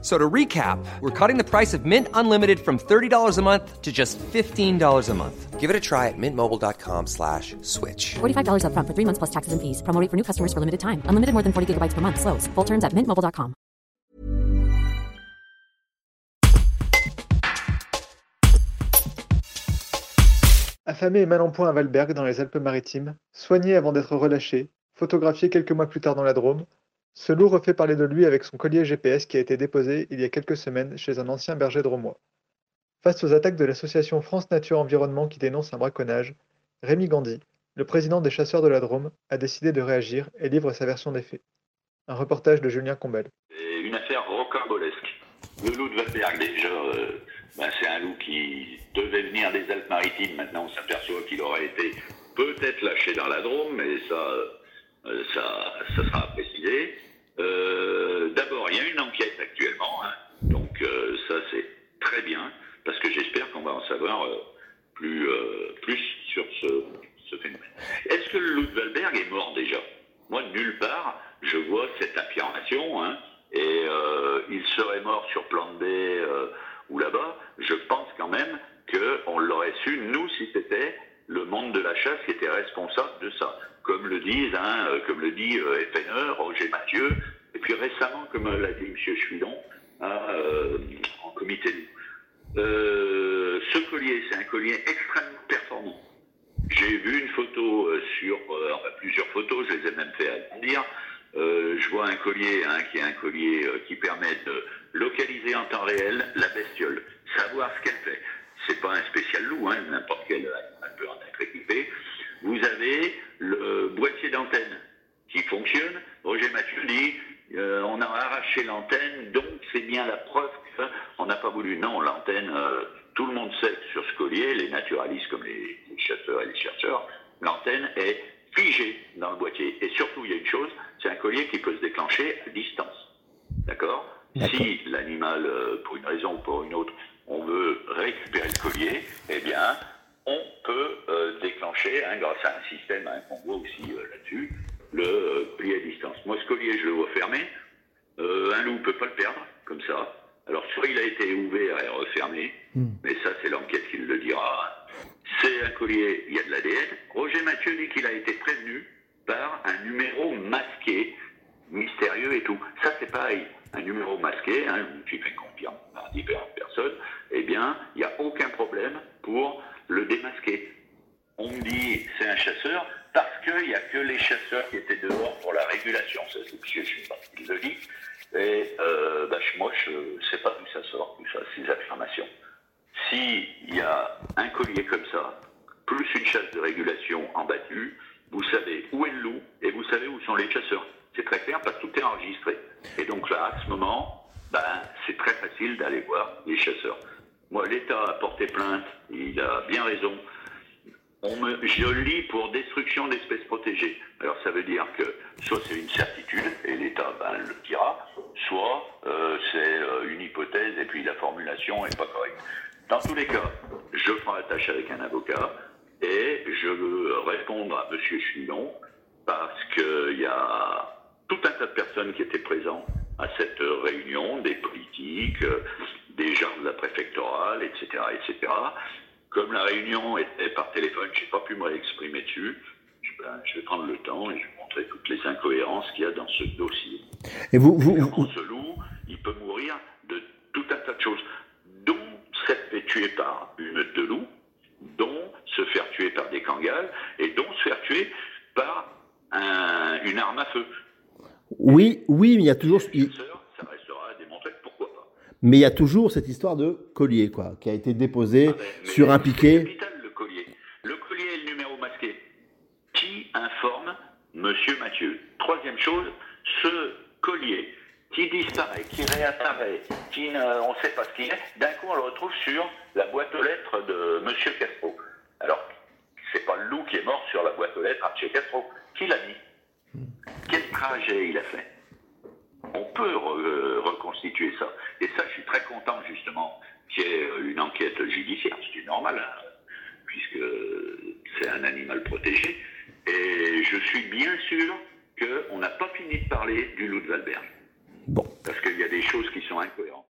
So to recap, we're cutting the price of Mint Unlimited from $30 a month to just $15 a month. Give it a try at mintmobile.com slash switch. $45 upfront for three months plus taxes and fees. Promo rate for new customers for limited time. Unlimited more than 40 gigabytes per month. Slows. Full terms at mintmobile.com. Affamé et mal en point à Valberg, dans les Alpes-Maritimes, soigné avant d'être relâché, photographié quelques mois plus tard dans la Drôme, ce loup refait parler de lui avec son collier GPS qui a été déposé il y a quelques semaines chez un ancien berger drômois. Face aux attaques de l'association France Nature Environnement qui dénonce un braconnage, Rémi Gandhi, le président des chasseurs de la Drôme, a décidé de réagir et livre sa version des faits. Un reportage de Julien Combel. C'est une affaire rocambolesque. Le loup de Valberg, déjà, c'est un loup qui devait venir des Alpes-Maritimes. Maintenant, on s'aperçoit qu'il aurait été peut-être lâché dans la Drôme, mais ça, euh, ça, ça sera précisé. Euh, D'abord, il y a une enquête actuellement, hein. donc euh, ça c'est très bien, parce que j'espère qu'on va en savoir euh, plus, plus sur ce, phénomène. Est-ce que Valberg est mort déjà? Moi, nulle part, je vois cette affirmation, hein, et il serait mort sur plan B ou là-bas. Je pense quand même qu'on l'aurait su, nous, si c'était le monde de la chasse qui était responsable de ça. Comme le disent, hein, euh, comme le dit euh, FNE, Roger Mathieu, et puis récemment, comme l'a dit M. Chuidon, hein, euh, en comité euh, ce collier, c'est un collier extrêmement performant. J'ai vu une photo euh, sur, euh, enfin, plusieurs photos, je les ai même fait agrandir. Euh, je vois un collier hein, qui est un collier euh, qui permet de localiser en temps réel la bestiole, savoir ce qu'elle fait. C'est pas un spécial loup, hein, n'importe quel animal peut en être équipé. Vous avez le boîtier d'antenne qui fonctionne. Roger Mathieu dit euh, on a arraché l'antenne, donc c'est bien la preuve qu'on n'a pas voulu. Non, l'antenne, euh, tout le monde sait que sur ce collier, les naturalistes comme les, les chasseurs et les chercheurs, l'antenne est figée dans le boîtier. Et surtout, il y a une chose, c'est un collier qui peut se déclencher à distance. D'accord Si l'animal, euh, pour une raison ou pour une autre, on veut récupérer le collier, eh bien, hein, grâce à un système hein, qu'on voit aussi euh, là-dessus, le euh, pli à distance. Moi, ce collier, je le vois fermé. Euh, un loup ne peut pas le perdre, comme ça. Alors, soit il a été ouvert et refermé, mais ça, c'est l'enquête qui le dira. C'est un collier, il y a de l'ADN. Roger Mathieu dit qu'il a été prévenu par un numéro masqué, mystérieux et tout. Ça, c'est pareil. Un numéro masqué, hein, qui fait confirme par différentes personnes, eh bien, il n'y a aucun problème pour le démasquer. On me dit c'est un chasseur parce qu'il n'y a que les chasseurs qui étaient dehors pour la régulation. Ça, c'est M. Schubert qui le dit. Et euh, bah, je- moi, je ne sais pas d'où ça sort, tout ça, ces affirmations. S'il y a un collier comme ça, plus une chasse de régulation en battue, vous savez où est le loup et vous savez où sont les chasseurs. C'est très clair parce que tout est enregistré. Et donc là, à ce moment, ben, c'est très facile d'aller voir les chasseurs. Moi, l'État a porté plainte, il a bien raison. On je lis pour destruction d'espèces protégées. Alors ça veut dire que soit c'est une certitude et l'État ben, le dira, soit euh, c'est euh, une hypothèse et puis la formulation est pas correcte. Dans tous les cas, je prends la tâche avec un avocat et je veux répondre à M. Chillon parce qu'il y a tout un tas de personnes qui étaient présentes à cette réunion, des politiques, euh, des gens de la préfectorale, etc., etc. Comme la réunion était par téléphone, je n'ai pas pu me exprimer dessus. Je, ben, je vais prendre le temps et je vais montrer toutes les incohérences qu'il y a dans ce dossier. Et vous, vous, ce loup, il peut mourir de tout un tas de choses, dont s'être fait tuer par une meute de loups, dont se faire tuer par des kangals, et dont se faire tuer par un- une arme à feu. oui, oui, mais il y a toujours, il- Chasseur, ça restera à démontrer, pourquoi pas. Mais il y a toujours cette histoire de collier, quoi, qui a été déposé Ah ben, sur un piquet. capital, le collier. Le collier et le numéro masqué. Qui informe Monsieur Mathieu? Troisième chose, ce collier qui disparaît, qui réapparaît, qui on ne sait pas ce qu'il est, d'un coup on le retrouve sur la boîte aux lettres de Monsieur Castro. Alors, c'est pas le loup qui est mort sur la boîte aux lettres à Monsieur Castro. Qui l'a mis Quel trajet il a fait? On peut re- reconstituer ça. Et ça, je suis très content justement qu'il y ait une enquête judiciaire, ce qui est normal, hein, puisque c'est un animal protégé. Et je suis bien sûr qu'on n'a pas fini de parler du loup de Valberg. Bon. Parce qu'il y a des choses qui sont incohérentes.